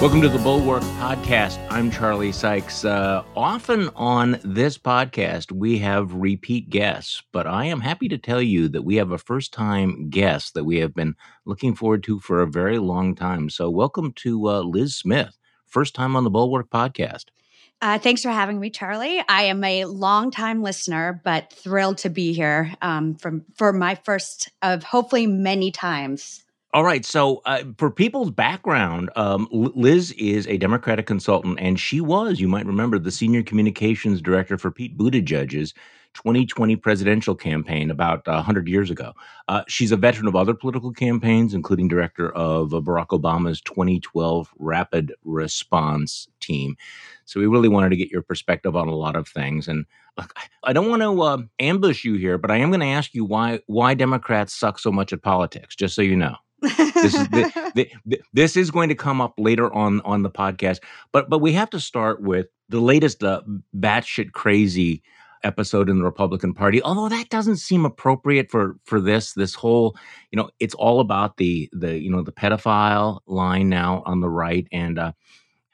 Welcome to the Bulwark Podcast. I'm Charlie Sykes. Uh, often on this podcast, we have repeat guests, but I am happy to tell you that we have a first time guest that we have been looking forward to for a very long time. So, welcome to uh, Lis Smith, first time on the Bulwark Podcast. Uh, thanks for having me, Charlie. I am a longtime listener, but thrilled to be here um, from for my first of hopefully many times. All right. So, uh, for people's background, um, Lis is a Democratic consultant, and she was, you might remember, the senior communications director for Pete Buttigieg's 2020 presidential campaign about uh, 100 years ago. Uh, she's a veteran of other political campaigns, including director of Barack Obama's 2012 Rapid Response Team. So, we really wanted to get your perspective on a lot of things. And look, I don't want to uh, ambush you here, but I am going to ask you why why Democrats suck so much at politics, just so you know this is the, the, this is going to come up later on on the podcast, but but we have to start with the latest uh, batshit crazy episode in the Republican Party. Although that doesn't seem appropriate for for this this whole you know it's all about the the you know the pedophile line now on the right and. uh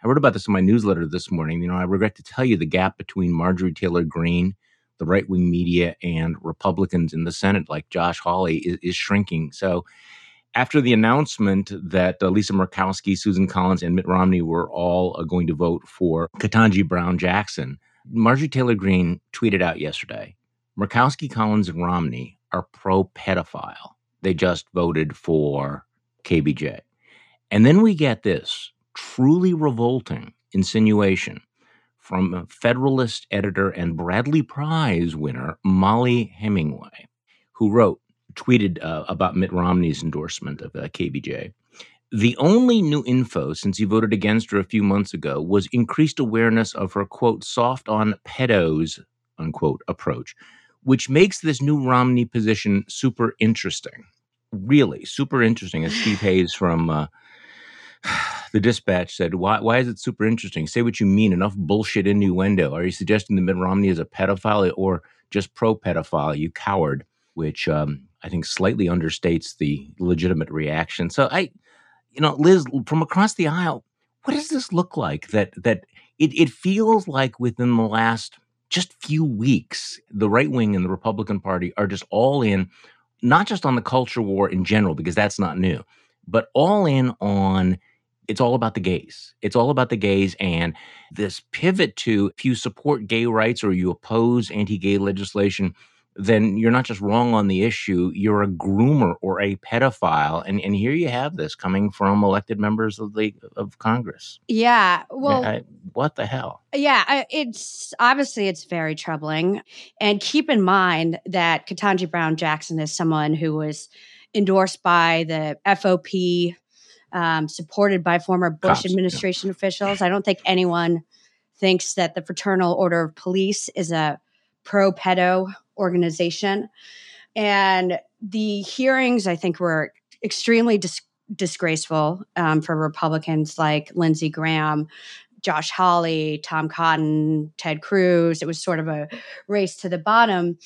I wrote about this in my newsletter this morning. You know, I regret to tell you the gap between Marjorie Taylor Greene, the right wing media, and Republicans in the Senate, like Josh Hawley, is, is shrinking. So, after the announcement that uh, Lisa Murkowski, Susan Collins, and Mitt Romney were all uh, going to vote for Ketanji Brown Jackson, Marjorie Taylor Greene tweeted out yesterday Murkowski, Collins, and Romney are pro pedophile. They just voted for KBJ. And then we get this truly revolting insinuation from Federalist editor and Bradley Prize winner Mollie Hemingway, who wrote, tweeted uh, about Mitt Romney's endorsement of uh, KBJ. The only new info since he voted against her a few months ago was increased awareness of her quote soft on pedos unquote approach, which makes this new Romney position super interesting. Really, super interesting. As Steve Hayes from uh, the Dispatch said, why, why is it super interesting? Say what you mean. Enough bullshit innuendo. Are you suggesting that Mitt Romney is a pedophile or just pro pedophile, you coward? Which um, I think slightly understates the legitimate reaction. So I, you know, Lis, from across the aisle, what does this look like? That that it it feels like within the last just few weeks, the right wing and the Republican Party are just all in, not just on the culture war in general, because that's not new, but all in on it's all about the gays. It's all about the gays and this pivot to if you support gay rights or you oppose anti gay legislation, then you're not just wrong on the issue, you're a groomer or a pedophile. And and here you have this coming from elected members of the of Congress. Yeah. Well, I, what the hell? Yeah, it's obviously it's very troubling. And keep in mind that Ketanji Brown Jackson is someone who was endorsed by the FOP, um, supported by former Bush Cops, administration yeah. officials. I don't think anyone thinks that the Fraternal Order of Police is a pro pedo organization. And the hearings, I think, were extremely dis- disgraceful um, for Republicans like Lindsey Graham, Josh Hawley, Tom Cotton, Ted Cruz. It was sort of a race to the bottom.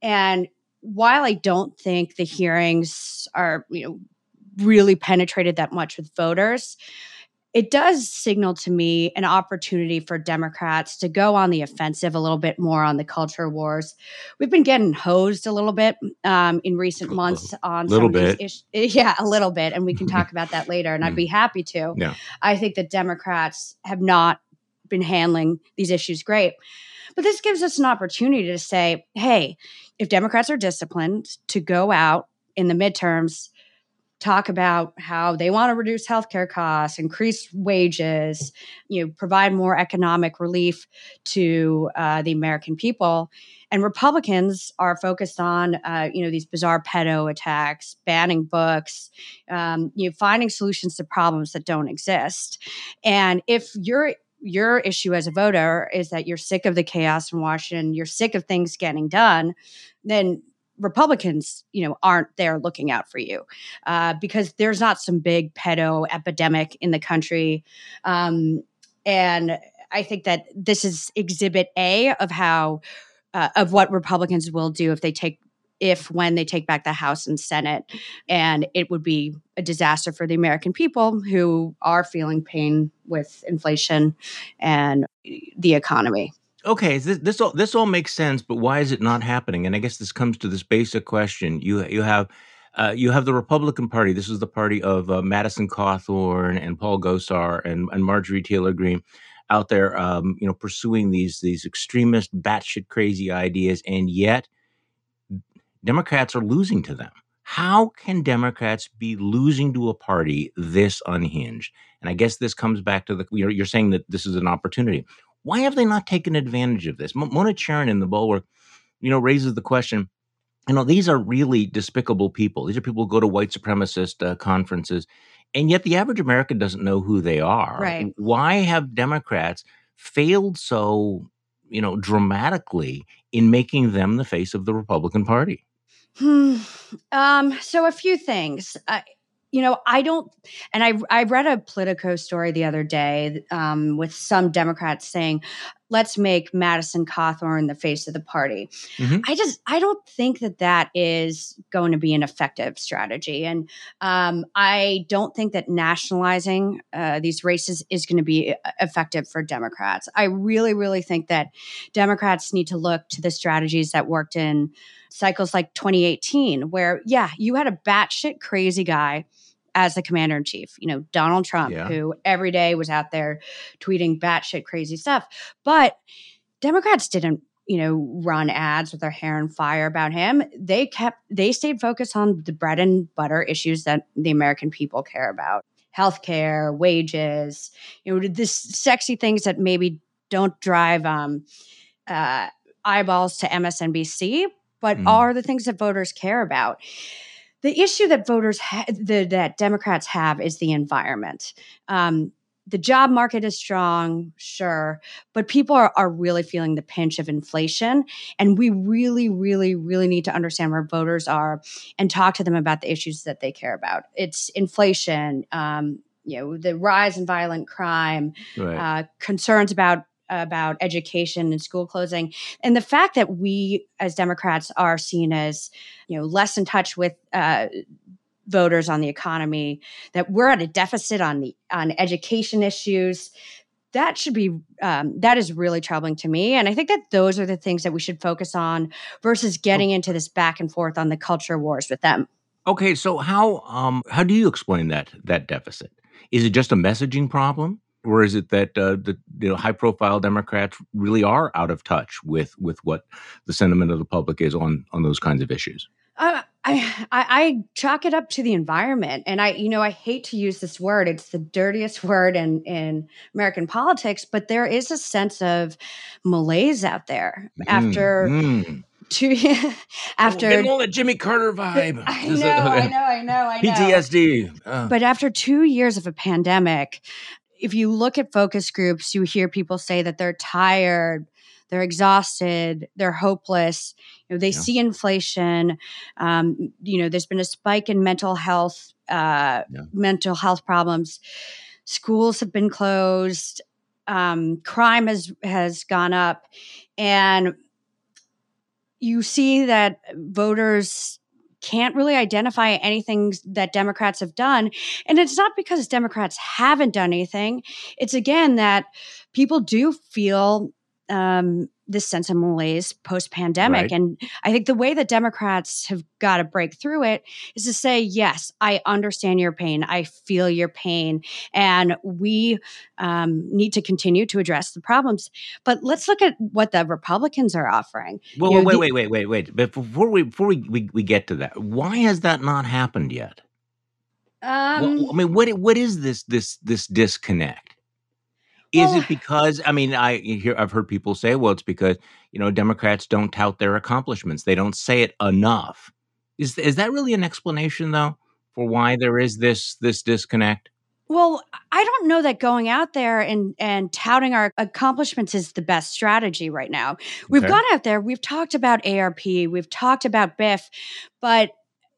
And while I don't think the hearings are, you know, really penetrated that much with voters, it does signal to me an opportunity for Democrats to go on the offensive a little bit more on the culture wars. We've been getting hosed a little bit um, in recent months on little bit. Issues. Yeah, a little bit, and we can talk about that later. And I'd be happy to. Yeah. I think that Democrats have not been handling these issues great. But this gives us an opportunity to say, hey, if Democrats are disciplined to go out in the midterms talk about how they want to reduce healthcare costs, increase wages, you know, provide more economic relief to uh, the American people. And Republicans are focused on, uh, you know, these bizarre pedo attacks, banning books, um, you know, finding solutions to problems that don't exist. And if your your issue as a voter is that you're sick of the chaos in Washington, you're sick of things getting done, then Republicans, you know, aren't there looking out for you uh, because there's not some big pedo epidemic in the country. Um, and I think that this is exhibit A of how, uh, of what Republicans will do if they take if when they take back the House and Senate. And it would be a disaster for the American people who are feeling pain with inflation and the economy. Okay, this, this all this all makes sense, but why is it not happening? And I guess this comes to this basic question: you you have uh, you have the Republican Party. This is the party of uh, Madison Cawthorn and Paul Gosar and, and Marjorie Taylor Greene out there, um, you know, pursuing these these extremist, batshit crazy ideas, and yet Democrats are losing to them. How can Democrats be losing to a party this unhinged? And I guess this comes back to the you're, you're saying that this is an opportunity. Why have they not taken advantage of this? Mona Charen in the Bulwark, you know, raises the question. You know, these are really despicable people. These are people who go to white supremacist uh, conferences, and yet the average American doesn't know who they are. Right. Why have Democrats failed so, you know, dramatically in making them the face of the Republican Party? Hmm. Um, so a few things. Uh, you know, I don't, and I I read a Politico story the other day um, with some Democrats saying, "Let's make Madison Cawthorn the face of the party." Mm-hmm. I just I don't think that that is going to be an effective strategy, and um, I don't think that nationalizing uh, these races is going to be uh, effective for Democrats. I really, really think that Democrats need to look to the strategies that worked in cycles like 2018, where, yeah, you had a batshit crazy guy as the commander in chief, you know, Donald Trump, yeah. who every day was out there tweeting batshit crazy stuff. But Democrats didn't, you know, run ads with their hair on fire about him. They kept, they stayed focused on the bread and butter issues that the American people care about healthcare, wages, you know, this sexy things that maybe don't drive um, uh, eyeballs to MSNBC, but mm. are the things that voters care about. The issue that voters, ha- the, that Democrats have, is the environment. Um, the job market is strong, sure, but people are, are really feeling the pinch of inflation. And we really, really, really need to understand where voters are and talk to them about the issues that they care about. It's inflation, um, you know, the rise in violent crime, right. uh, concerns about about education and school closing. And the fact that we as democrats are seen as you know less in touch with uh, voters on the economy that we're at a deficit on the on education issues that should be um, that is really troubling to me. And i think that those are the things that we should focus on versus getting into this back and forth on the culture wars with them. Okay so how um how do you explain that that deficit? Is it just a messaging problem or is it that uh, the you know, high profile Democrats really are out of touch with with what the sentiment of the public is on on those kinds of issues? Uh, I, I, I chalk it up to the environment, and I you know I hate to use this word; it's the dirtiest word in in American politics. But there is a sense of malaise out there mm, after. Mm. Two, after getting all that Jimmy Carter vibe. I know, I know, I know, I know. PTSD. Uh. But after two years of a pandemic, if you look at focus groups, you hear people say that they're tired, they're exhausted, they're hopeless. You know, they yeah. see inflation. Um, you know, there's been a spike in mental health, uh, yeah. mental health problems. Schools have been closed. Um, crime has has gone up, and you see that voters can't really identify anything that Democrats have done. And it's not because Democrats haven't done anything. It's again that people do feel um, this sense of malaise post pandemic. Right. And I think the way that Democrats have got to break through it is to say, yes, I understand your pain. I feel your pain. And we um, need to continue to address the problems. But let's look at what the Republicans are offering. Well, you know, wait, the- wait, wait, wait, wait. But before we before we, we, we get to that, why has that not happened yet? Um, well, I mean, what what is this this this disconnect? Is oh. it because I mean I hear I've heard people say, well, it's because you know Democrats don't tout their accomplishments. They don't say it enough. Is is that really an explanation though for why there is this this disconnect? Well, I don't know that going out there and and touting our accomplishments is the best strategy right now. We've okay. gone out there, we've talked about ARP, we've talked about BIF, but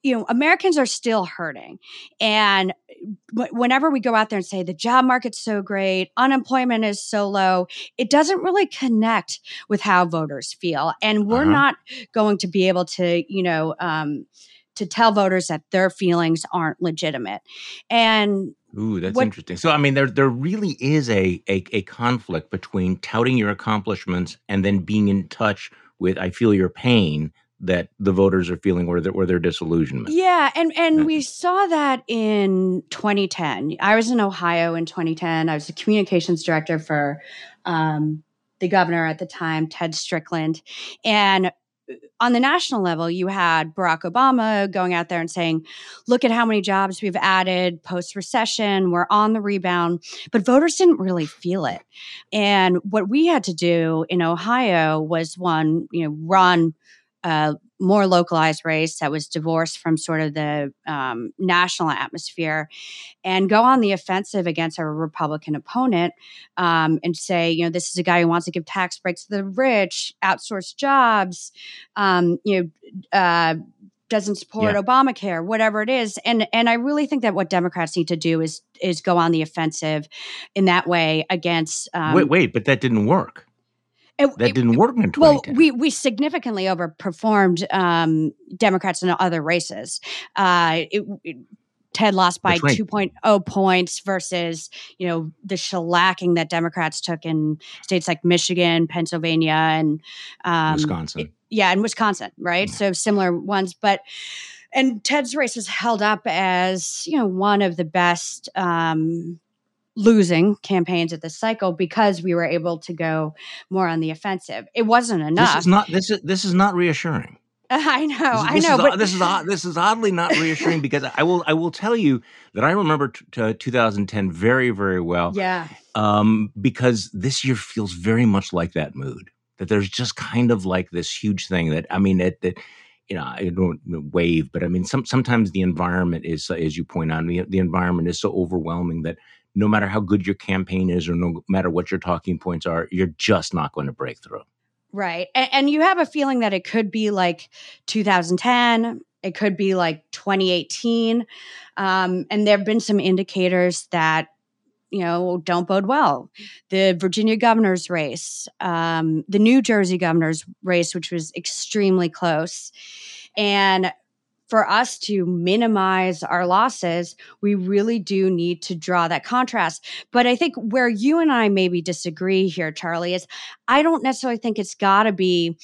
you know, Americans are still hurting. And whenever we go out there and say the job market's so great, unemployment is so low, it doesn't really connect with how voters feel. And we're uh-huh. not going to be able to, you know, um, to tell voters that their feelings aren't legitimate. And Ooh, that's what, interesting. So, I mean, there there really is a, a a conflict between touting your accomplishments and then being in touch with "I feel your pain" that the voters are feeling or their, or their disillusionment. Yeah, and and we saw that in 2010. I was in Ohio in 2010. I was the communications director for um, the governor at the time, Ted Strickland, and on the national level, you had Barack Obama going out there and saying, look at how many jobs we've added post recession, we're on the rebound. But voters didn't really feel it. And what we had to do in Ohio was one, you know, run a more localized race that was divorced from sort of the um, national atmosphere and go on the offensive against our Republican opponent um, and say, you know, this is a guy who wants to give tax breaks to the rich, outsource jobs, um, you know, uh, doesn't support yeah. Obamacare, whatever it is. And and I really think that what Democrats need to do is is go on the offensive in that way against. Um, wait, wait, but that didn't work. It, that it, didn't work in 2010. Well, we we significantly overperformed um, Democrats in other races. Uh, it, Ted lost by right. 2.0 points versus, you know, the shellacking that Democrats took in states like Michigan, Pennsylvania, and um, Wisconsin. Yeah, and Wisconsin, right? Yeah. So similar ones, but and Ted's race was held up as you know one of the best um, losing campaigns at this cycle because we were able to go more on the offensive. It wasn't enough. This is not this is this is not reassuring. I know, this, I know, is, but this is this is oddly not reassuring because I will I will tell you that I remember t- t- 2010 very very well. Yeah. Um, because this year feels very much like that mood. That there's just kind of like this huge thing that I mean that that you know I don't wave, but I mean some sometimes the environment is as you point out the the environment is so overwhelming that no matter how good your campaign is or no matter what your talking points are, you're just not going to break through. Right. And, and, you have a feeling that it could be like 2010, it could be like 2018. Um, and there have been some indicators that, you know, don't bode well. The Virginia governor's race, um, the New Jersey governor's race, which was extremely close. And for us to minimize our losses, we really do need to draw that contrast. But I think where you and I maybe disagree here, Charlie, is I don't necessarily think it's got to be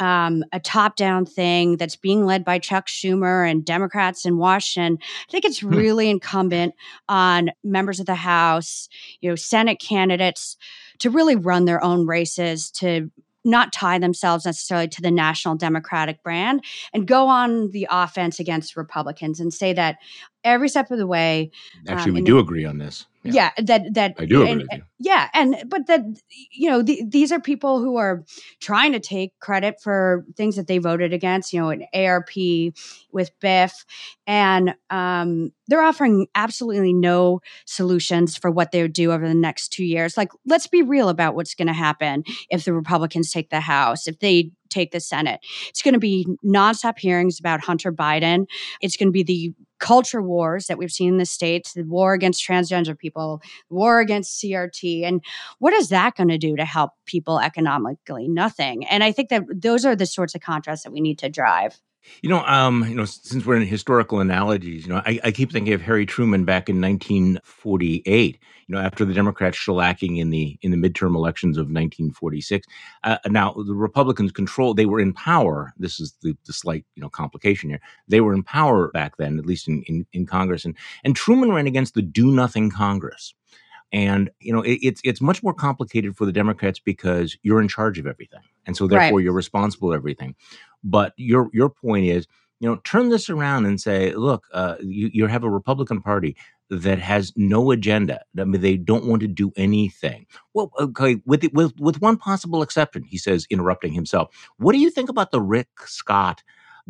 um, a top down thing that's being led by Chuck Schumer and Democrats in Washington. I think it's hmm. really incumbent on members of the House, you know, Senate candidates to really run their own races, to not tie themselves necessarily to the national democratic brand and go on the offense against republicans and say that every step of the way actually um, we do agree on this yeah. yeah, that that I do agree and, Yeah, and but that you know the, these are people who are trying to take credit for things that they voted against. You know, an ARP with BIF, and um, they're offering absolutely no solutions for what they would do over the next two years. Like, let's be real about what's going to happen if the Republicans take the House, if they take the Senate. It's going to be nonstop hearings about Hunter Biden. It's going to be the culture wars that we've seen in the states the war against transgender people war against crt and what is that going to do to help people economically nothing and i think that those are the sorts of contrasts that we need to drive you know, um, you know, since we're in historical analogies, you know, I, I, keep thinking of Harry Truman back in 1948. You know, after the Democrats shellacking in the in the midterm elections of 1946. Uh, now the Republicans control; they were in power. This is the, the slight, you know, complication here. They were in power back then, at least in in, in Congress, and and Truman ran against the Do Nothing Congress. And you know, it, it's it's much more complicated for the Democrats because you're in charge of everything, and so therefore right. you're responsible for everything. But your your point is, you know, turn this around and say, look, uh, you, you have a Republican Party that has no agenda. I mean, they don't want to do anything. Well, okay, with with with one possible exception, he says, interrupting himself. What do you think about the Rick Scott?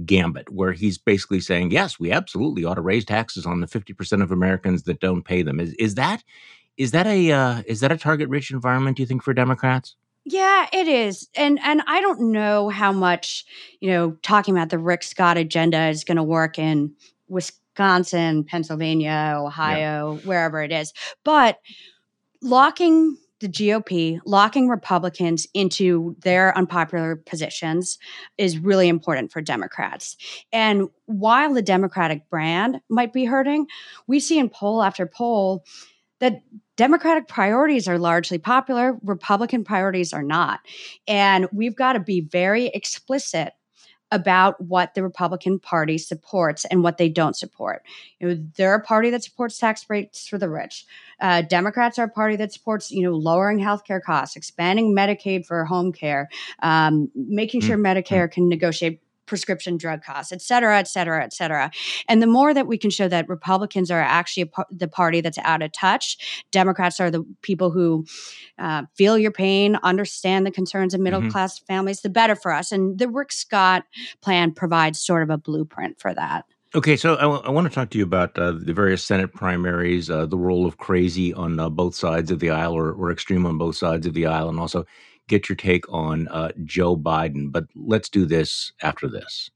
gambit where he's basically saying yes we absolutely ought to raise taxes on the 50% of americans that don't pay them is, is that is that a uh, is that a target rich environment? Do you think for Democrats? Yeah, it is. And and I don't know how much, you know, talking about the Rick Scott agenda is going to work in Wisconsin, Pennsylvania, Ohio, yeah. wherever it is. But locking the GOP, locking Republicans into their unpopular positions is really important for Democrats. And while the Democratic brand might be hurting, we see in poll after poll that Democratic priorities are largely popular, Republican priorities are not. And we've got to be very explicit about what the Republican Party supports and what they don't support. You know, they're a party that supports tax breaks for the rich. Uh, Democrats are a party that supports, you know, lowering healthcare costs, expanding Medicaid for home care, um, making sure mm-hmm. Medicare can negotiate prescription drug costs, et cetera, et cetera, et cetera. And the more that we can show that Republicans are actually par- the party that's out of touch, Democrats are the people who uh, feel your pain, understand the concerns of middle mm-hmm. class families, the better for us. And the Rick Scott plan provides sort of a blueprint for that. Okay, so I, w- I want to talk to you about uh, the various Senate primaries, uh, the role of crazy on uh, both sides of the aisle or, or extreme on both sides of the aisle, and also get your take on uh, Joe Biden. But let's do this after this.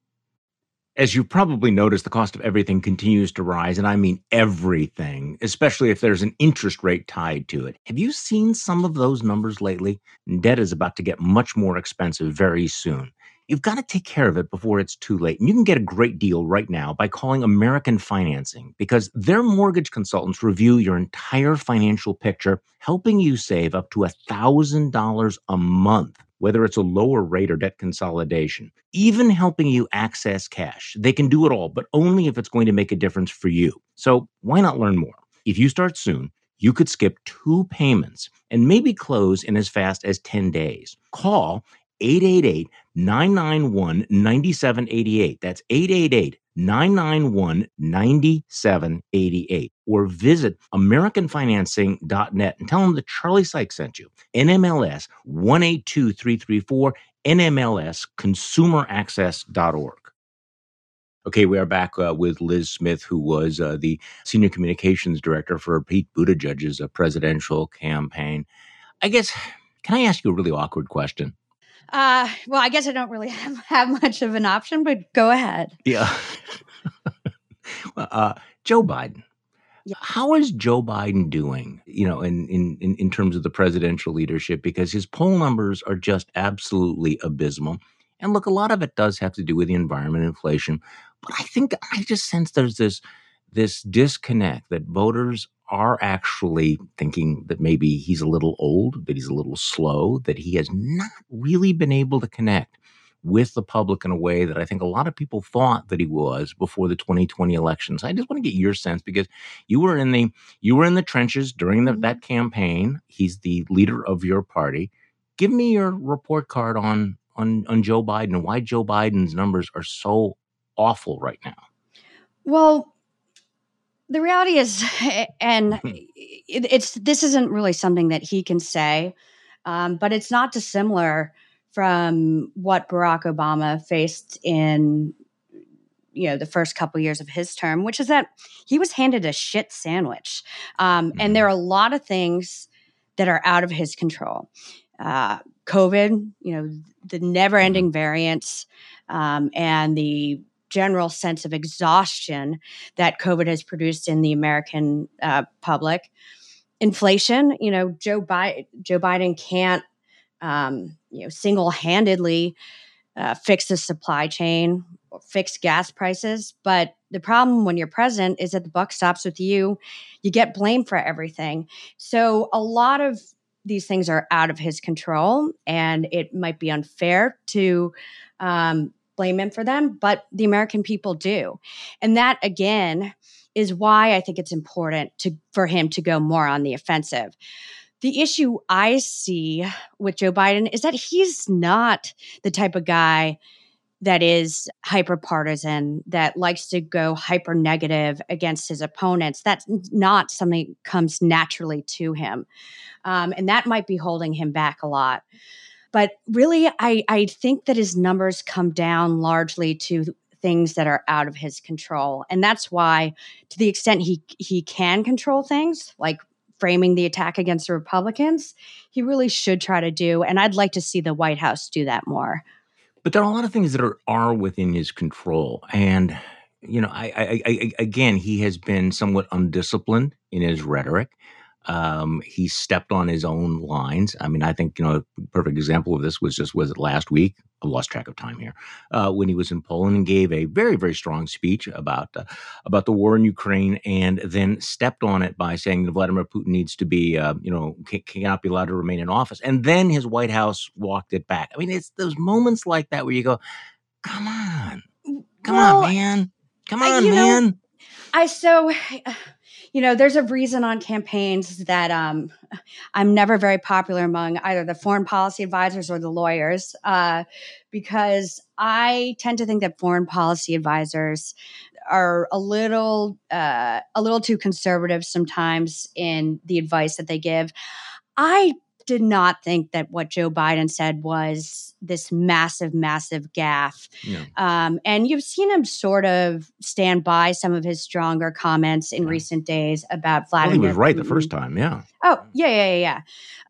As you've probably noticed, the cost of everything continues to rise, and I mean everything, especially if there's an interest rate tied to it. Have you seen some of those numbers lately? Debt is about to get much more expensive very soon. You've got to take care of it before it's too late. And you can get a great deal right now by calling American Financing because their mortgage consultants review your entire financial picture, helping you save up to $1,000 a month, whether it's a lower rate or debt consolidation, even helping you access cash. They can do it all, but only if it's going to make a difference for you. So why not learn more? If you start soon, you could skip two payments and maybe close in as fast as 10 days. Call 888 991 9788. That's 888 991 9788. Or visit AmericanFinancing.net and tell them that Charlie Sykes sent you. NMLS 182334, NMLS ConsumerAccess.org. Okay, we are back uh, with Lis Smith, who was uh, the senior communications director for Pete Buttigieg's uh, presidential campaign. I guess, can I ask you a really awkward question? Uh, well, I guess I don't really have, have much of an option, but go ahead. Yeah. well, uh, Joe Biden. Yeah. How is Joe Biden doing, you know, in, in, in terms of the presidential leadership? Because his poll numbers are just absolutely abysmal. And look, a lot of it does have to do with the environment, inflation. But I think I just sense there's this this disconnect that voters are actually thinking that maybe he's a little old, that he's a little slow, that he has not really been able to connect with the public in a way that I think a lot of people thought that he was before the 2020 elections. I just want to get your sense because you were in the you were in the trenches during the, that mm-hmm. campaign. He's the leader of your party. Give me your report card on on on Joe Biden and why Joe Biden's numbers are so awful right now. Well, the reality is, and hmm. it, it's this isn't really something that he can say, um, but it's not dissimilar from what Barack Obama faced in you know the first couple years of his term, which is that he was handed a shit sandwich, um, mm-hmm. and there are a lot of things that are out of his control. Uh, COVID, you know, the never-ending mm-hmm. variants, um, and the general sense of exhaustion that COVID has produced in the American uh, public. Inflation, you know, Joe, Bi- Joe Biden can't, um, you know, single handedly uh, fix the supply chain, or fix gas prices. But the problem when you're president is that the buck stops with you. You get blamed for everything. So a lot of these things are out of his control, and it might be unfair to um, blame him for them, but the American people do. And that again is why I think it's important to for him to go more on the offensive. The issue I see with Joe Biden is that he's not the type of guy that is hyper partisan, that likes to go hyper negative against his opponents. That's not something that comes naturally to him. Um, and that might be holding him back a lot. But really, I, I think that his numbers come down largely to things that are out of his control. And that's why, to the extent he he can control things like framing the attack against the Republicans, he really should try to do. And I'd like to see the White House do that more. But there are a lot of things that are, are within his control. And, you know, I, I, I again, he has been somewhat undisciplined in his rhetoric. Um, he stepped on his own lines. I mean, I think you know a perfect example of this was just was it last week. I've lost track of time here uh, when he was in Poland and gave a very very strong speech about uh, about the war in Ukraine, and then stepped on it by saying that Vladimir Putin needs to be uh, you know cannot be allowed to remain in office, and then his White House walked it back. I mean, it's those moments like that where you go, "Come on, come well, on, man, come on, man." Know, I so you know, there's a reason on campaigns that um, I'm never very popular among either the foreign policy advisors or the lawyers, uh, because I tend to think that foreign policy advisors are a little uh, a little too conservative sometimes in the advice that they give. I did not think that what Joe Biden said was this massive, massive gaffe. Yeah. Um, and you've seen him sort of stand by some of his stronger comments in yeah. recent days about Vladimir. Well, he was right Putin. the first time, yeah. Oh, yeah, yeah, yeah, yeah.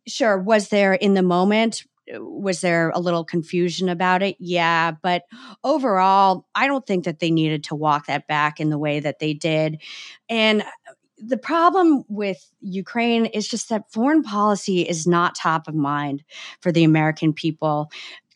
Sure. Was there in the moment? Was there a little confusion about it? Yeah. But overall, I don't think that they needed to walk that back in the way that they did. And the problem with Ukraine is just that foreign policy is not top of mind for the American people.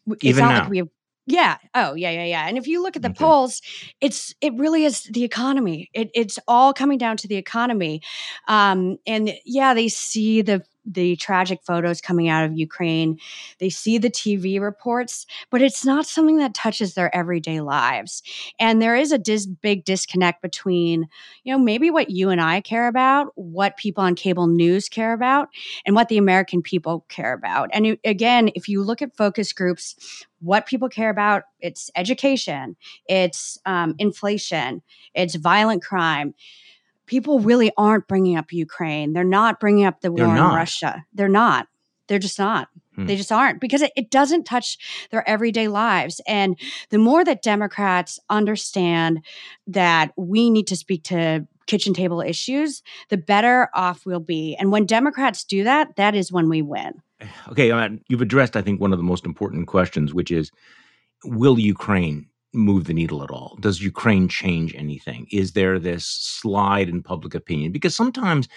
It's Even not now. like we have yeah. Oh, yeah, yeah, yeah. And if you look at the okay. polls, it's it really is the economy. It, it's all coming down to the economy. Um, and yeah, they see the the tragic photos coming out of Ukraine. They see the TV reports, but it's not something that touches their everyday lives. And there is a dis- big disconnect between, you know, maybe what you and I care about, what people on cable news care about, and what the American people care about. And again, if you look at focus groups, what people care about, it's education, it's um, inflation, it's violent crime people really aren't bringing up Ukraine. They're not bringing up the war in Russia. They're not. They're just not. Hmm. They just aren't because it, it doesn't touch their everyday lives. And the more that Democrats understand that we need to speak to kitchen table issues, the better off we'll be. And when Democrats do that, that is when we win. Okay, uh, you've addressed, I think, one of the most important questions, which is will Ukraine move the needle at all? Does Ukraine change anything? Is there this slide in public opinion? Because sometimes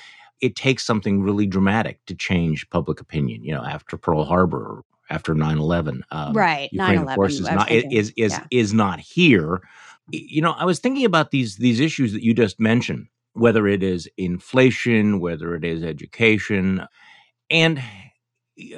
it takes something really dramatic to change public opinion. You know, after Pearl Harbor, after 9-11. Um, right. Ukraine, 9/11, of course, is not, is, is, yeah. is not here. You know, I was thinking about these, these issues that you just mentioned, whether it is inflation, whether it is education. And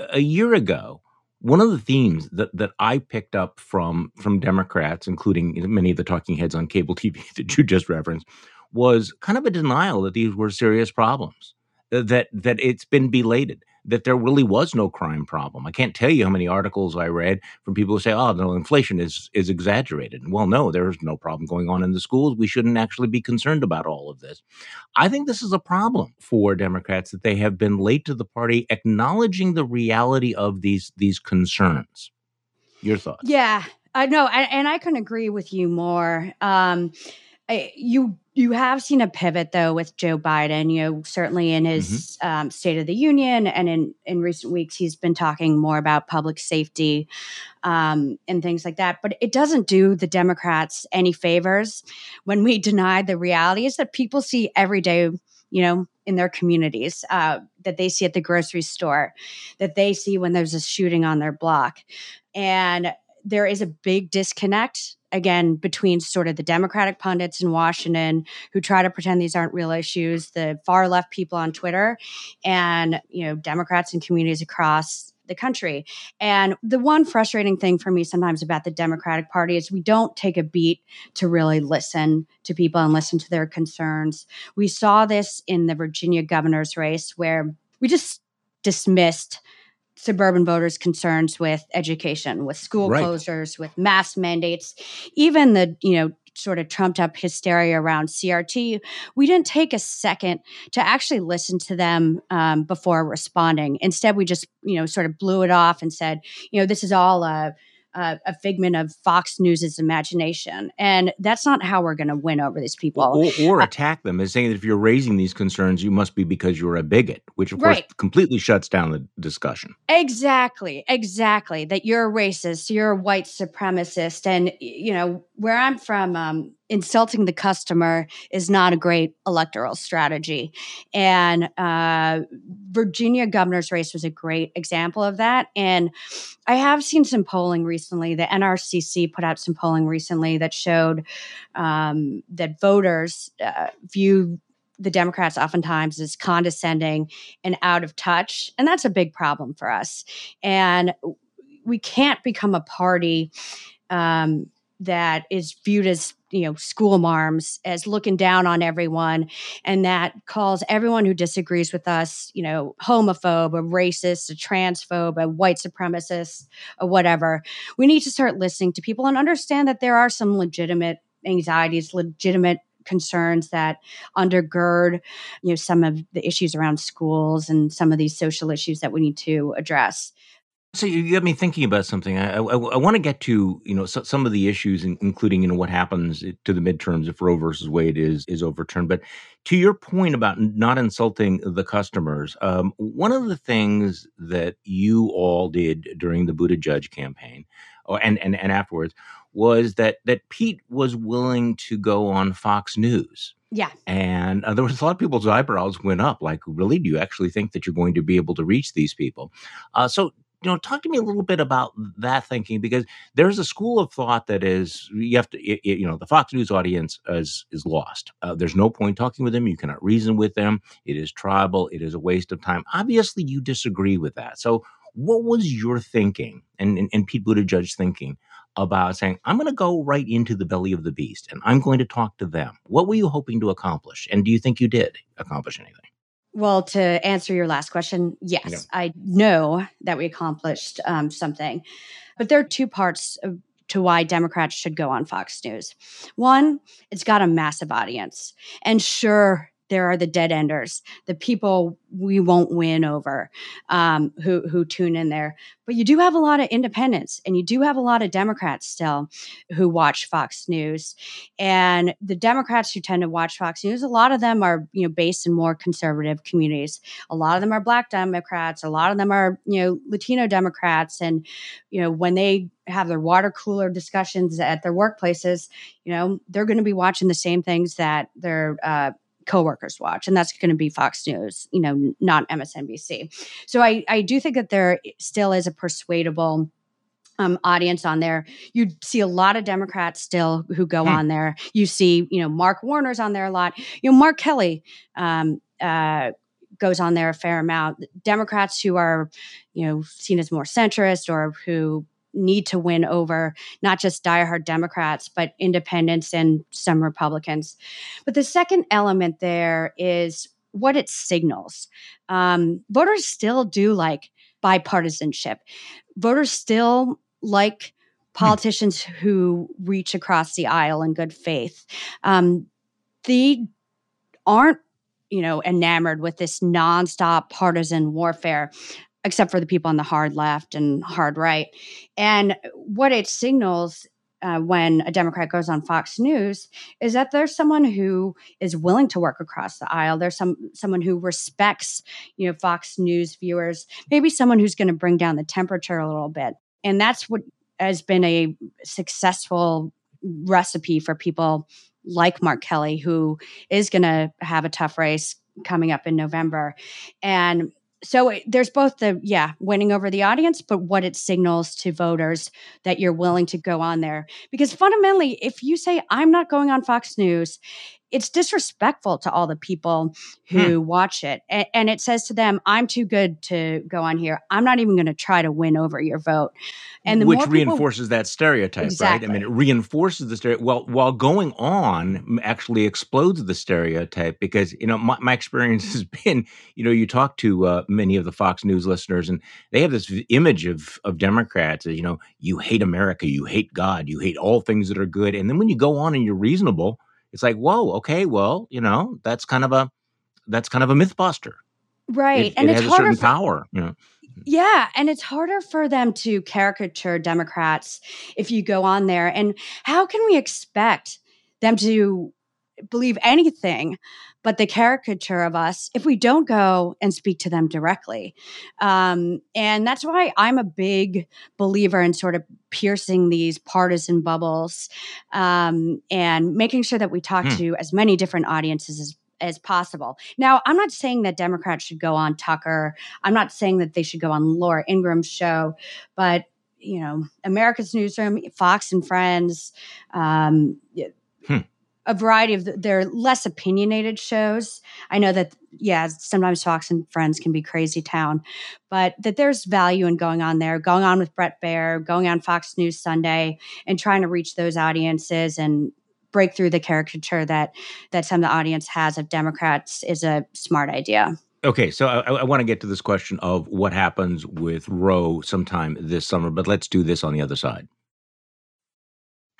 a year ago, one of the themes that, that I picked up from from Democrats, including many of the talking heads on cable TV that you just referenced, was kind of a denial that these were serious problems, that that it's been belated, that there really was no crime problem. I can't tell you how many articles I read from people who say, "Oh, no, inflation is is exaggerated." Well, no, there's no problem going on in the schools. We shouldn't actually be concerned about all of this. I think this is a problem for Democrats that they have been late to the party acknowledging the reality of these these concerns. Your thoughts? Yeah, I know, and, and I couldn't agree with you more. Um, I, you you have seen a pivot though with Joe Biden. You know, certainly in his mm-hmm. um, State of the Union and in in recent weeks, he's been talking more about public safety um, and things like that. But it doesn't do the Democrats any favors when we deny the realities that people see every day. You know, in their communities uh, that they see at the grocery store, that they see when there's a shooting on their block, and there is a big disconnect again between sort of the democratic pundits in washington who try to pretend these aren't real issues the far left people on twitter and you know democrats and communities across the country. And the one frustrating thing for me sometimes about the Democratic Party is we don't take a beat to really listen to people and listen to their concerns. We saw this in the Virginia governor's race where we just dismissed suburban voters' concerns with education, with school right. closures, with mask mandates, even the, you know, sort of trumped up hysteria around CRT, we didn't take a second to actually listen to them um, before responding. Instead, we just, you know, sort of blew it off and said, you know, this is all a uh, a figment of Fox News's imagination, and that's not how we're going to win over these people. Or, or uh, attack them as saying that if you're raising these concerns, you must be because you're a bigot, which of right. course completely shuts down the discussion. Exactly, exactly. That you're a racist, you're a white supremacist, and you know where I'm from. Um, insulting the customer is not a great electoral strategy. And uh, Virginia governor's race was a great example of that. And I have seen some polling recently. The NRCC put out some polling recently that showed um, that voters uh, view the Democrats oftentimes as condescending and out of touch. And that's a big problem for us. And we can't become a party um, that is viewed as you know school marms as looking down on everyone and that calls everyone who disagrees with us you know homophobe a racist a transphobe a white supremacist or whatever. We need to start listening to people and understand that there are some legitimate anxieties legitimate concerns that undergird you know some of the issues around schools and some of these social issues that we need to address so you got me thinking about something. I, I, I want to get to you know so, some of the issues, including you know what happens to the midterms if Roe versus Wade is is overturned. But to your point about not insulting the customers, um, one of the things that you all did during the Buttigieg campaign, or, and and and afterwards, was that that Pete was willing to go on Fox News. Yeah. And uh, there was a lot of people's eyebrows went up like, really? Do you actually think that you're going to be able to reach these people? Uh, so you know, talk to me a little bit about that thinking because there's a school of thought that is you have to, it, you know, the Fox News audience is is lost. Uh, there's no point talking with them. You cannot reason with them. It is tribal. It is a waste of time. Obviously, you disagree with that. So, what was your thinking and and, and Pete Buttigieg's thinking about saying, I'm going to go right into the belly of the beast and I'm going to talk to them? What were you hoping to accomplish? And do you think you did accomplish anything? Well, to answer your last question, yes, yeah. I know that we accomplished um, something. But there are two parts of, to why Democrats should go on Fox News. One, it's got a massive audience. And sure, there are the dead enders, the people we won't win over um, who who tune in there. But you do have a lot of independents, and you do have a lot of Democrats still who watch Fox News. And the Democrats who tend to watch Fox News, a lot of them are you know based in more conservative communities. A lot of them are Black Democrats. A lot of them are you know Latino Democrats. And you know when they have their water cooler discussions at their workplaces, you know they're going to be watching the same things that their uh, coworkers watch and that's going to be fox news you know not msnbc so i i do think that there still is a persuadable um, audience on there. You see a lot of Democrats still who go hmm. on there. You see, you know, Mark Warner's on there a lot. You know, Mark Kelly um, uh, goes on there a fair amount. Democrats who are, you know, seen as more centrist or who need to win over not just diehard Democrats, but independents and some Republicans. But the second element there is what it signals. Um, voters still do like bipartisanship. Voters still like hmm. politicians who reach across the aisle in good faith. Um, they aren't you know enamored with this nonstop partisan warfare except for the people on the hard left and hard right. And what it signals uh, when a Democrat goes on Fox News is that there's someone who is willing to work across the aisle. There's some someone who respects, you know, Fox News viewers. Maybe someone who's going to bring down the temperature a little bit. And that's what has been a successful recipe for people like Mark Kelly, who is going to have a tough race coming up in November. And so there's both the yeah winning over the audience but what it signals to voters that you're willing to go on there. Because fundamentally if you say i'm not going on fox news it's disrespectful to all the people who hmm. watch it and, and, it says to them i'm too good to go on here. I'm not even going to try to win over your vote. And which reinforces people, that stereotype exactly. right? I mean it reinforces the stereotype well while going on actually explodes the stereotype because you know my, my experience has been you know you talk to uh, many of the fox news listeners and they have this image of of democrats as you know you hate america. You hate god. You hate all things that are good. And then when you go on and you're reasonable it's like, whoa, okay, well, you know, that's kind of a that's kind of a mythbuster. Right. It, and it it's has a certain for, power, you know. Yeah, and it's harder for them to caricature Democrats if you go on there. And how can we expect them to believe anything but the caricature of us if we don't go and speak to them directly. Um, and that's why I'm a big believer in sort of piercing these partisan bubbles um, and making sure that we talk hmm. to as many different audiences as as possible. Now, I'm not saying that Democrats should go on Tucker. I'm not saying that they should go on Laura Ingraham's show, but you know, America's Newsroom, Fox and Friends, um, hmm a variety of the, their less opinionated shows. I know that yeah, sometimes Fox and Friends can be crazy town, but that there's value in going on there, going on with Bret Baier, going on Fox News Sunday, and trying to reach those audiences and break through the caricature that that some of the audience has of Democrats is a smart idea. Okay, so I, I want to get to this question of what happens with Roe sometime this summer, but let's do this on the other side.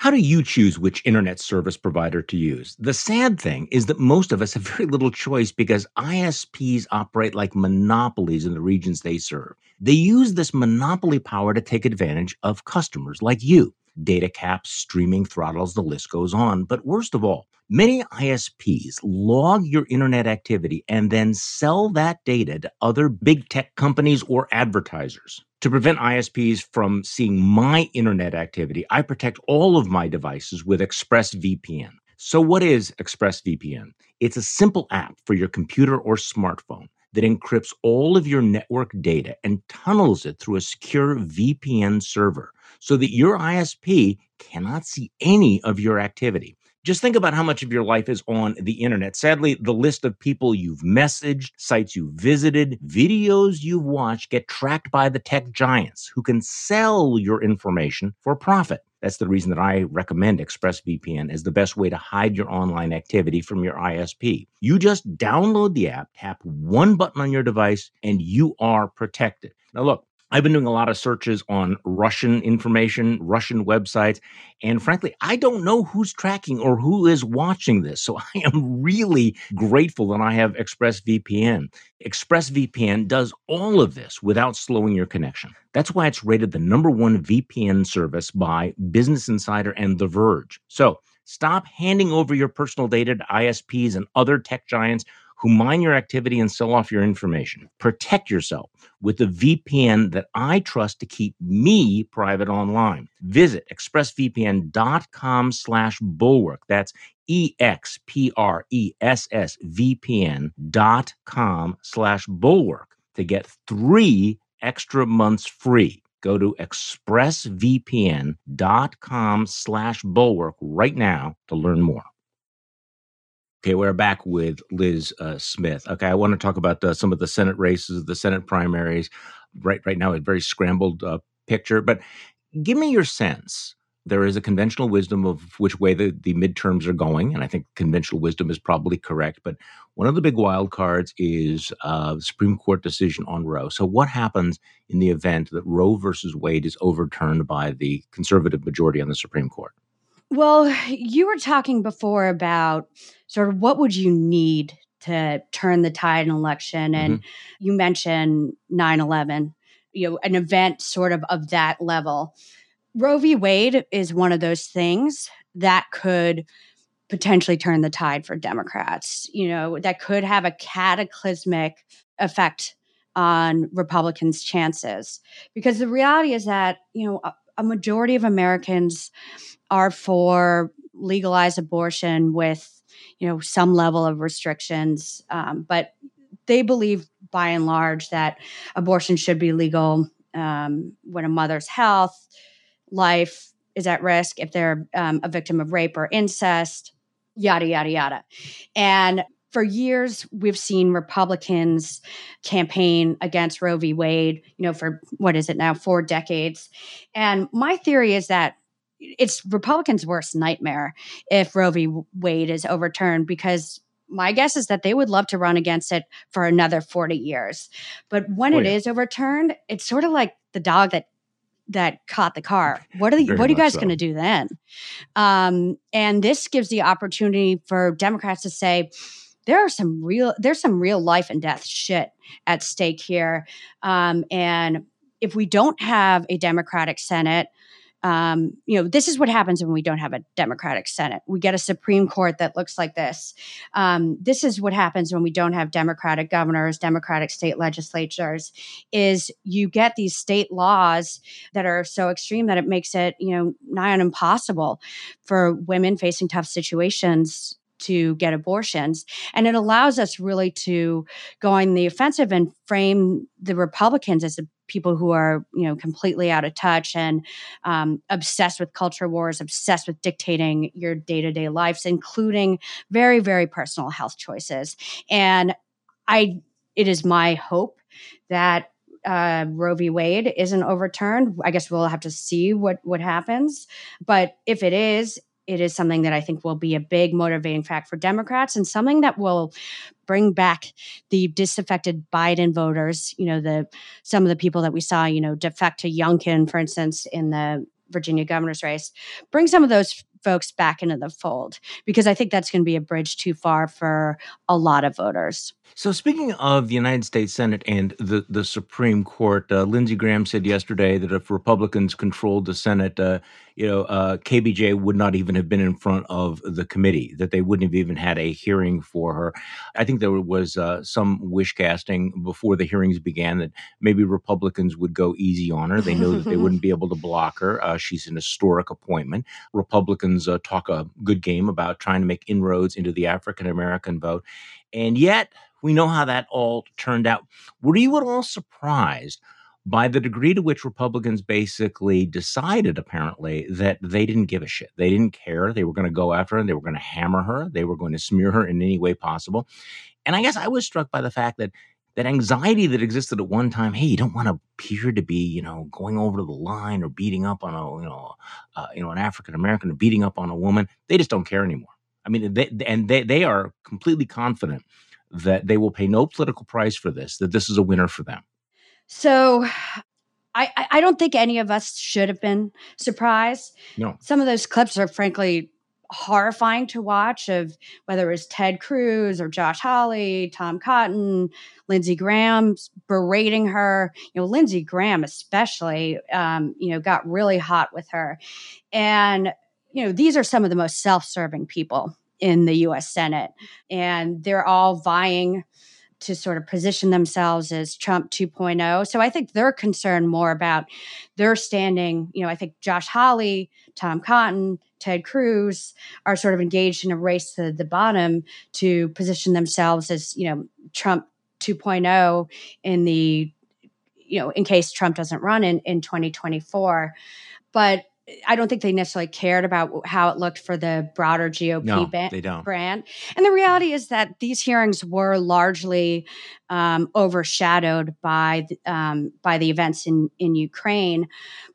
How do you choose which internet service provider to use? The sad thing is that most of us have very little choice because ISPs operate like monopolies in the regions they serve. They use this monopoly power to take advantage of customers like you. Data caps, streaming throttles, the list goes on. But worst of all, many ISPs log your internet activity and then sell that data to other big tech companies or advertisers. To prevent ISPs from seeing my internet activity, I protect all of my devices with ExpressVPN. So, what is ExpressVPN? It's a simple app for your computer or smartphone that encrypts all of your network data and tunnels it through a secure VPN server so that your ISP cannot see any of your activity. Just think about how much of your life is on the internet. Sadly, the list of people you've messaged, sites you've visited, videos you've watched get tracked by the tech giants who can sell your information for profit. That's the reason that I recommend ExpressVPN as the best way to hide your online activity from your ISP. You just download the app, tap one button on your device, and you are protected. Now, look, I've been doing a lot of searches on Russian information, Russian websites, and frankly, I don't know who's tracking or who is watching this. So I am really grateful that I have ExpressVPN. ExpressVPN does all of this without slowing your connection. That's why it's rated the number one VPN service by Business Insider and The Verge. So stop handing over your personal data to ISPs and other tech giants who mine your activity and sell off your information. Protect yourself with the VPN that I trust to keep me private online. Visit expressvpn.com slash bulwark. That's E-X-P-R-E-S-S dot com slash bulwark to get three extra months free. Go to expressvpn.com slash bulwark right now to learn more. Okay, we're back with Lis uh, Smith. Okay, I want to talk about some of the Senate races, the Senate primaries. Right, right now, a very scrambled uh, picture. But give me your sense. There is a conventional wisdom of which way the, the midterms are going, and I think conventional wisdom is probably correct. But one of the big wild cards is uh, the Supreme Court decision on Roe. So, what happens in the event that Roe versus Wade is overturned by the conservative majority on the Supreme Court? Well, you were talking before about sort of what would you need to turn the tide in election and mm-hmm. you mentioned 9/11, you know, an event sort of of that level. Roe v. Wade is one of those things that could potentially turn the tide for Democrats, you know, that could have a cataclysmic effect on Republicans' chances. Because the reality is that, you know, a, majority of Americans are for legalized abortion with you know some level of restrictions um, but they believe by and large that abortion should be legal um, when a mother's health life is at risk if they're um, a victim of rape or incest yada yada yada. And for years we've seen republicans campaign against roe v wade you know for what is it now four decades and my theory is that it's Republicans' worst nightmare if Roe v. Wade is overturned because my guess is that they would love to run against it for another 40 years. But when oh, it yeah. is overturned, it's sort of like the dog that that caught the car. What are the, what are you guys so. going to do then? Um, and this gives the opportunity for Democrats to say, there are some real there's some real life and death shit at stake here um, and if we don't have a democratic senate um, you know, this is what happens when we don't have a Democratic Senate. We get a Supreme Court that looks like this. Um, this is what happens when we don't have Democratic governors, Democratic state legislatures. Is you get these state laws that are so extreme that it makes it, you know, nigh on impossible for women facing tough situations to get abortions. And it allows us really to go on the offensive and frame the Republicans as the people who are, you know, completely out of touch and um, obsessed with culture wars, obsessed with dictating your day to day lives, including very, very personal health choices. And I, it is my hope that uh, Roe v. Wade isn't overturned. I guess we'll have to see what what happens. But if it is, it is something that I think will be a big motivating fact for Democrats and something that will bring back the disaffected Biden voters. You know, the some of the people that we saw, you know, defect to Youngkin, for instance, in the Virginia governor's race. Bring some of those folks back into the fold because I think that's going to be a bridge too far for a lot of voters. So, speaking of the United States Senate and the, the Supreme Court, uh, Lindsey Graham said yesterday that if Republicans controlled the Senate, uh, you know, uh, KBJ would not even have been in front of the committee, that they wouldn't have even had a hearing for her. I think there was uh, some wish casting before the hearings began that maybe Republicans would go easy on her. They know that they wouldn't be able to block her. Uh, she's an historic appointment. Republicans uh, talk a good game about trying to make inroads into the African American vote. And yet, we know how that all turned out. Were you at all surprised by the degree to which Republicans basically decided, apparently, that they didn't give a shit? They didn't care. They were going to go after her. They were going to hammer her. They were going to smear her in any way possible. And I guess I was struck by the fact that that anxiety that existed at one time hey you don't want to appear to be you know going over the line or beating up on a you know uh, you know an african american or beating up on a woman they just don't care anymore i mean they, and they, they are completely confident that they will pay no political price for this, that this is a winner for them? So I, I don't think any of us should have been surprised. No. Some of those clips are frankly horrifying to watch of whether it was Ted Cruz or Josh Hawley, Tom Cotton, Lindsey Graham berating her. You know, Lindsey Graham especially, um, you know, got really hot with her. And, you know, these are some of the most self-serving people in the US Senate. And they're all vying to sort of position themselves as Trump 2.0. So I think they're concerned more about their standing. You know, I think Josh Hawley, Tom Cotton, Ted Cruz are sort of engaged in a race to the bottom to position themselves as, you know, Trump 2.0 in the, you know, in case Trump doesn't run in, in 2024. But I don't think they necessarily cared about how it looked for the broader GOP no, ba- they don't. brand. And the reality is that these hearings were largely um, overshadowed by the, um, by the events in in Ukraine.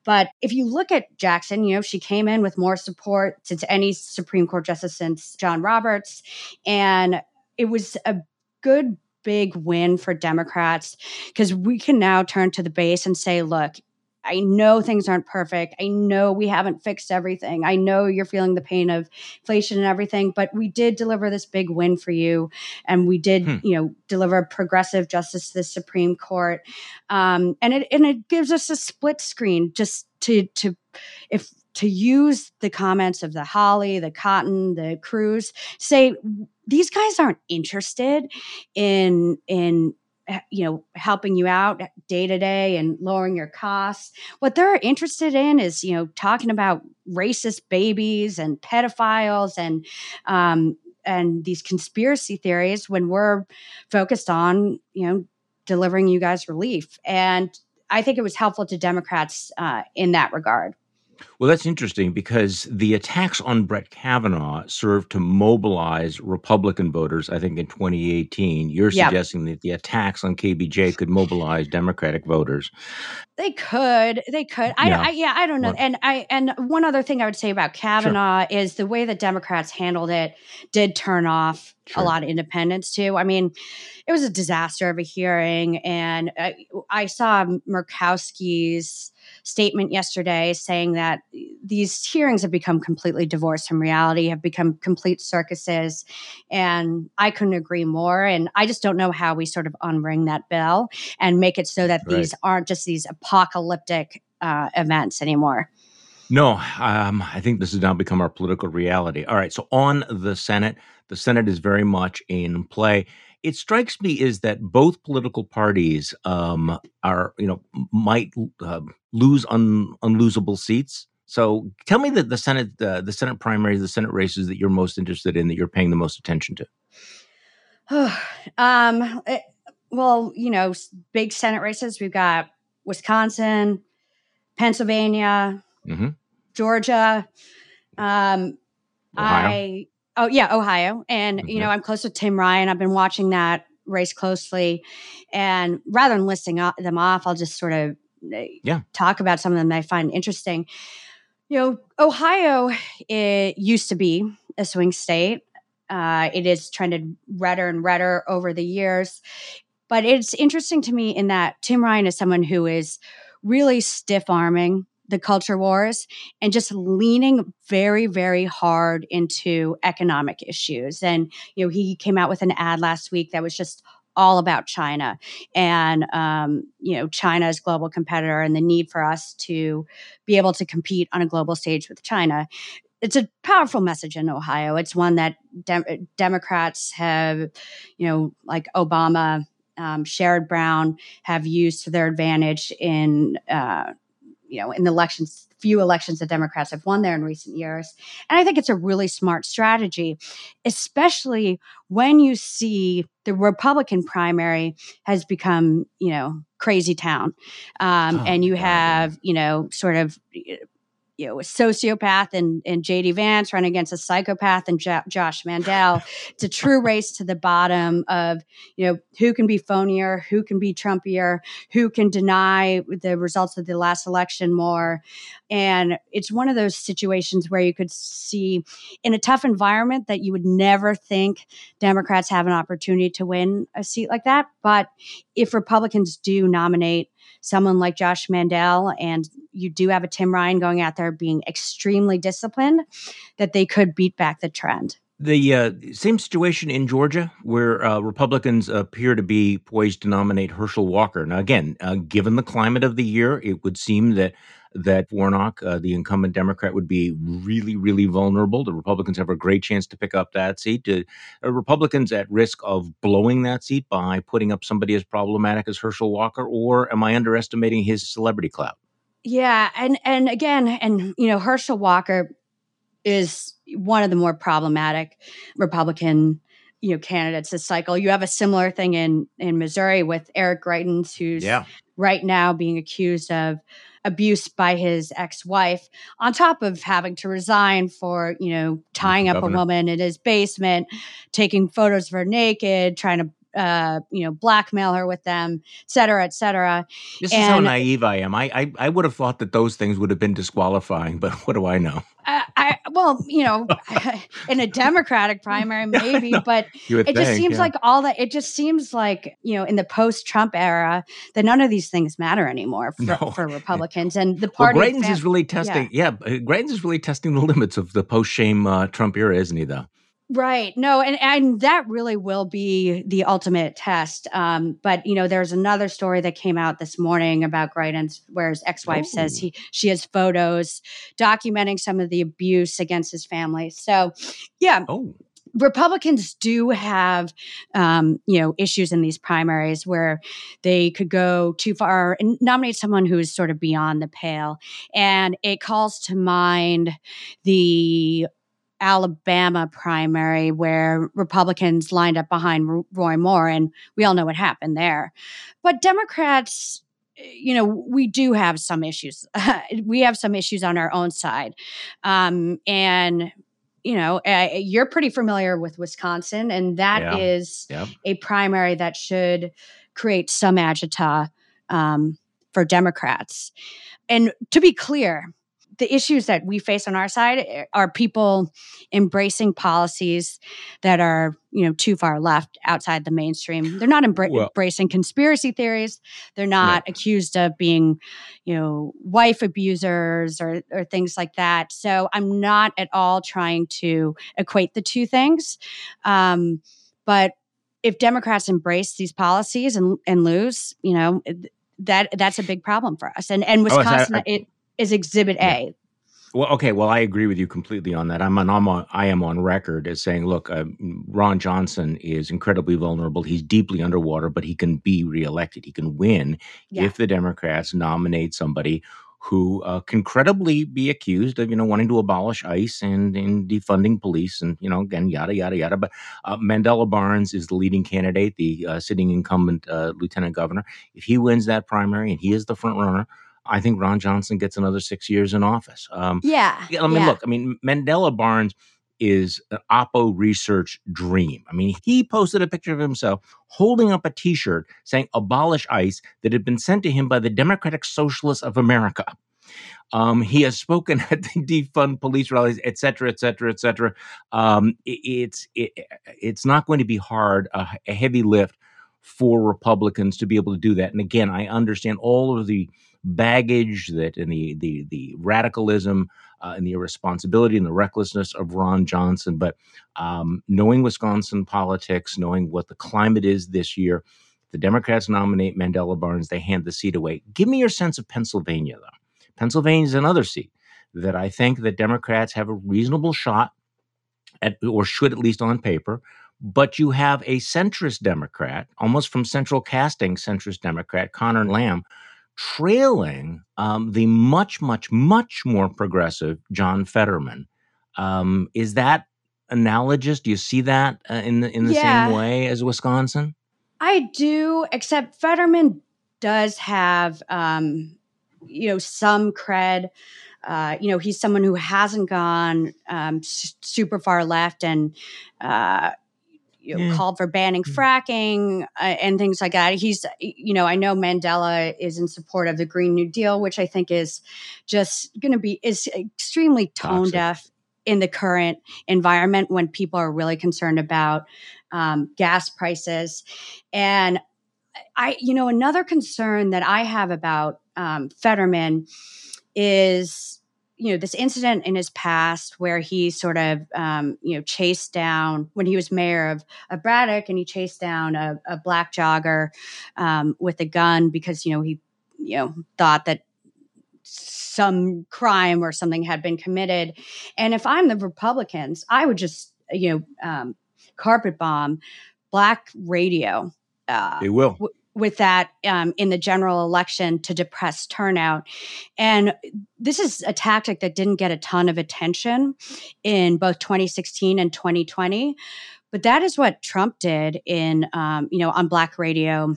But if you look at Jackson, you know she came in with more support since any Supreme Court justice since John Roberts, and it was a good big win for Democrats because we can now turn to the base and say, look, I know things aren't perfect. I know we haven't fixed everything. I know you're feeling the pain of inflation and everything, but we did deliver this big win for you. And we did, hmm. you know, deliver progressive justice to the Supreme Court. Um, and it and it gives us a split screen just to to if to use the comments of the Hawley, the Cotton, the Cruz, say these guys aren't interested in in you know helping you out day to day and lowering your costs. What they're interested in is you know talking about racist babies and pedophiles and um, and these conspiracy theories when we're focused on you know delivering you guys relief. And i think it was helpful to democrats uh, in that regard well, that's interesting because the attacks on Brett Kavanaugh served to mobilize Republican voters, I think, in 2018. You're yep. suggesting that the attacks on KBJ could mobilize Democratic voters. They could. They could. I, yeah. I, yeah, I don't know. and I and one other thing I would say about Kavanaugh sure. is the way that Democrats handled it did turn off sure. a lot of independents too. I mean, it was a disaster of a hearing, and uh, I saw Murkowski's statement yesterday saying that these hearings have become completely divorced from reality, have become complete circuses, and I couldn't agree more. And I just don't know how we sort of unring that bell and make it so that right. these aren't just these apocalyptic uh, events anymore. No, um, I think this has now become our political reality. All right, so on the Senate, the Senate is very much in play. It strikes me is that both political parties um, are, you know, might uh, lose un- unlosable seats. So tell me that the Senate, uh, the Senate primaries, the Senate races that you're most interested in, that you're paying the most attention to. um, it, well, you know, big Senate races. We've got Wisconsin, Pennsylvania, mm-hmm. Georgia. Um, I oh yeah, Ohio, and you know I'm close to Tim Ryan. I've been watching that race closely, and rather than listing them off, I'll just sort of uh, yeah talk about some of them that I find interesting. You know, Ohio it used to be a swing state. Uh, it is trended redder and redder over the years. But it's interesting to me in that Tim Ryan is someone who is really stiff arming the culture wars and just leaning very very hard into economic issues and you know he came out with an ad last week that was just all about China and um, you know China's global competitor and the need for us to be able to compete on a global stage with China. It's a powerful message in Ohio. It's one that de- Democrats have, you know, like Obama, um, Sherrod Brown, have used to their advantage in uh, you know, in the elections, few elections that Democrats have won there in recent years. And I think it's a really smart strategy, especially when you see the Republican primary has become, you know, crazy town. Um, oh, and you have, you know, sort of you know, a sociopath and, and JD Vance run against a psychopath and Josh Mandel. it's a true race to the bottom of, you know, who can be phonier, who can be Trumpier, who can deny the results of the last election more. And it's one of those situations where you could see in a tough environment that you would never think Democrats have an opportunity to win a seat like that. But if Republicans do nominate someone like Josh Mandel and you do have a Tim Ryan going out there being extremely disciplined, that they could beat back the trend. The uh, same situation in Georgia, where uh, Republicans appear to be poised to nominate Herschel Walker. Now, again, uh, given the climate of the year, it would seem that that Warnock, uh, the incumbent Democrat, would be really, really vulnerable. The Republicans have a great chance to pick up that seat. are uh, Republicans at risk of blowing that seat by putting up somebody as problematic as Herschel Walker, or am I underestimating his celebrity clout? Yeah, and and again, and you know, Herschel Walker is one of the more problematic Republican you know candidates this cycle. You have a similar thing in in Missouri with Eric Greitens, who's yeah. right now being accused of abuse by his ex-wife on top of having to resign for you know tying up a woman in his basement taking photos of her naked trying to uh, you know, blackmail her with them, et cetera, et cetera. This and, is how naive I am. I, I, I would have thought that those things would have been disqualifying, but what do I know? I, I well, you know, in a Democratic primary, maybe, but it think, just seems yeah. like all that. It just seems like you know, in the post-Trump era, that none of these things matter anymore for, no. for Republicans and the party. Well, Greitens fam- is really testing. Yeah, yeah Greitens is really testing the limits of the post-shame uh, Trump era, isn't he? Though. Right. No, and and that really will be the ultimate test. Um, but you know, there's another story that came out this morning about Greitens, where his ex-wife oh. says he she has photos documenting some of the abuse against his family. So, yeah. Oh. Republicans do have, um, you know, issues in these primaries where they could go too far and nominate someone who is sort of beyond the pale, and it calls to mind the Alabama primary where Republicans lined up behind Roy Moore, and we all know what happened there. But Democrats, you know, we do have some issues. we have some issues on our own side. Um, and, you know, uh, you're pretty familiar with Wisconsin, and that yeah. is a primary that should create some agita um, for Democrats. And to be clear, the issues that we face on our side eh, are people embracing policies that are you know too far left outside the mainstream. They're not embra- well, embracing conspiracy theories. They're not no. accused of being you know wife abusers or or things like that. So i'm not at all trying to equate the two things. Um, but if democrats embrace these policies and and lose you know that that's a big problem for us. And and wisconsin oh, I, I, it is exhibit yeah. a well, okay. Well, I agree with you completely on that. I'm on, I'm on I am on record as saying, look, uh, Ron Johnson is incredibly vulnerable. He's deeply underwater, but he can be reelected. He can win yeah. if the Democrats nominate somebody who uh, can credibly be accused of, you know, wanting to abolish ICE and, and defunding police, and you know, again, yada yada yada. But uh, Mandela Barnes is the leading candidate, the uh, sitting incumbent uh, lieutenant governor. If he wins that primary and he is the front runner I think Ron Johnson gets another six years in office. Um, yeah. I mean, yeah. look, I mean, Mandela Barnes is an Oppo research dream. I mean, he posted a picture of himself holding up a t shirt saying abolish ICE that had been sent to him by the Democratic Socialists of America. Um, he has spoken at the defund police rallies, et cetera, et cetera, et cetera. Um, it, it's it, it's not going to be hard, uh, a heavy lift for Republicans to be able to do that. And again, I understand all of the baggage that and the the the radicalism uh, and the irresponsibility and the recklessness of Ron Johnson. But um, knowing Wisconsin politics, knowing what the climate is this year, the Democrats nominate Mandela Barnes, they hand the seat away. Give me your sense of Pennsylvania, though. Pennsylvania is another seat that I think that Democrats have a reasonable shot at, or should at least on paper. But you have a centrist Democrat, almost from central casting centrist Democrat, Conor Lamb, trailing um, the much, much, much more progressive John Fetterman. Um, is that analogous? Do you see that uh, in the in the yeah, same way as Wisconsin? I do, except Fetterman does have um, you know some cred. Uh, you know, he's someone who hasn't gone um, super far left and uh, you know, yeah. called for banning mm. fracking uh, and things like that. He's, you know, I know Mandela is in support of the Green New Deal, which I think is just going to be is extremely tone Toxic. deaf in the current environment when people are really concerned about um, gas prices. And I, you know, another concern that I have about um, Fetterman is you know this incident in his past where he sort of um, you know chased down when he was mayor of, of Braddock and he chased down a, a black jogger um, with a gun because you know he you know thought that some crime or something had been committed. And if i'm the republicans i would just you know um, carpet bomb black radio uh, they will. w- with that um, in the general election to depress turnout. And this is a tactic that didn't get a ton of attention in both 2016 and 2020. But that is what Trump did in, um, you know, on black radio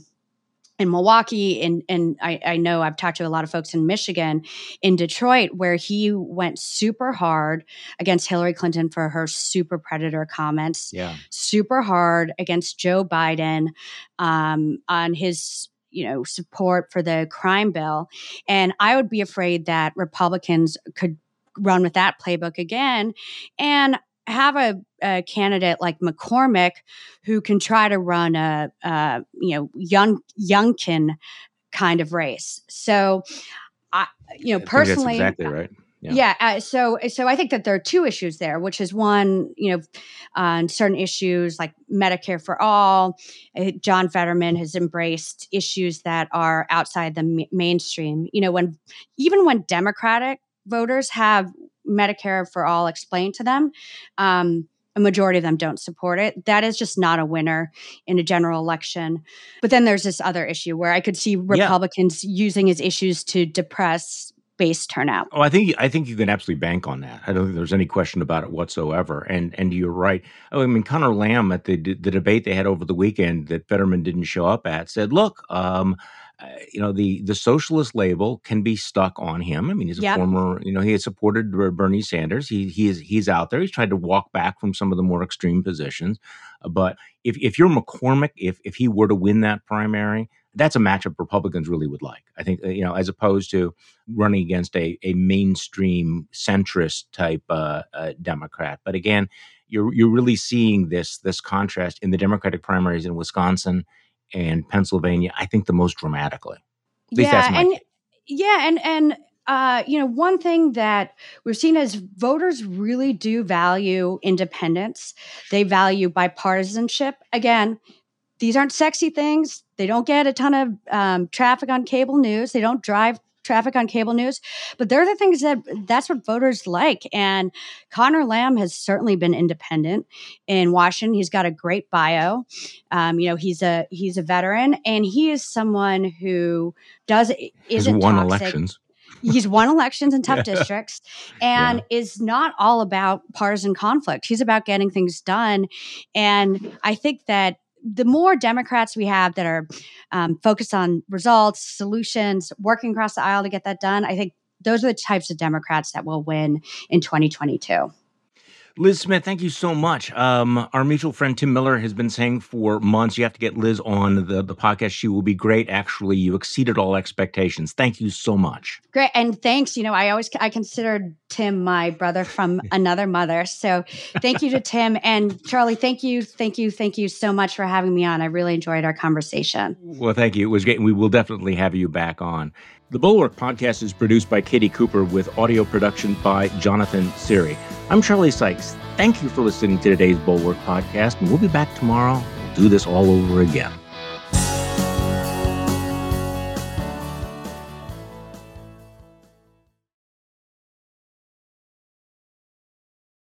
in Milwaukee, and and I, I, know I've talked to a lot of folks in Michigan, in Detroit, where he went super hard against Hillary Clinton for her super predator comments. Yeah, super hard against Joe Biden um, on his you know support for the crime bill, and I would be afraid that Republicans could run with that playbook again. And have a, a, candidate like McCormick who can try to run a, a you know young Youngkin kind of race. So, I you know personally, exactly right. Yeah. yeah uh, so so I think that there are two issues there, which is one, you know, on certain issues like Medicare for all. Uh, John Fetterman has embraced issues that are outside the mainstream. You know, when even when Democratic voters have Medicare for all explained to them, um, a majority of them don't support it. That is just not a winner in a general election. But then there's this other issue where I could see Republicans yeah. using his issues to depress base turnout. Oh, I think I think you can absolutely bank on that. I don't think there's any question about it whatsoever. And and you're right. Oh, I mean, Conor Lamb at the the debate they had over the weekend that Fetterman didn't show up at said, "Look, um, uh, you know the the socialist label can be stuck on him. I mean, he's a Yep. former, you know, he has supported Bernie Sanders. He he is he's out there. He's tried to walk back from some of the more extreme positions. Uh, But if if you're McCormick, if if he were to win that primary, that's a matchup Republicans really would like. I think uh, you know, as opposed to running against a a mainstream centrist type uh, uh, Democrat. But again, you're you're really seeing this this contrast in the Democratic primaries in Wisconsin and Pennsylvania, I think the most dramatically. At yeah, and take. yeah, and and uh, you know, one thing that we've seen is voters really do value independence. They value bipartisanship. Again, these aren't sexy things. They don't get a ton of um, traffic on cable news. They don't drive traffic on cable news, but they're the things that that's what voters like. And Conor Lamb has certainly been independent in Washington. He's got a great bio. Um, you know, he's a he's a veteran, and he is someone who does isn't won toxic elections. he's won elections in tough Yeah. districts and is not all about partisan conflict. He's about getting things done. And I think that the more Democrats we have that are um, focused on results, solutions, working across the aisle to get that done, I think those are the types of Democrats that will win in 2022. Lis Smith, thank you so much. Um, our mutual friend Tim Miller has been saying for months you have to get Lis on the, the podcast. She will be great. Actually, you exceeded all expectations. Thank you so much. Great. And thanks. You know, I always, I considered Tim my brother from another mother. So thank you to Tim and Charlie. Thank you. Thank you. Thank you so much for having me on. I really enjoyed our conversation. Well, thank you. It was great. and We will definitely have you back on. The Bulwark podcast is produced by Katie Cooper with audio production by Jonathan Siri. I'm Charlie Sykes. Thank you for listening to today's Bulwark podcast, and we'll be back tomorrow. We'll do this all over again.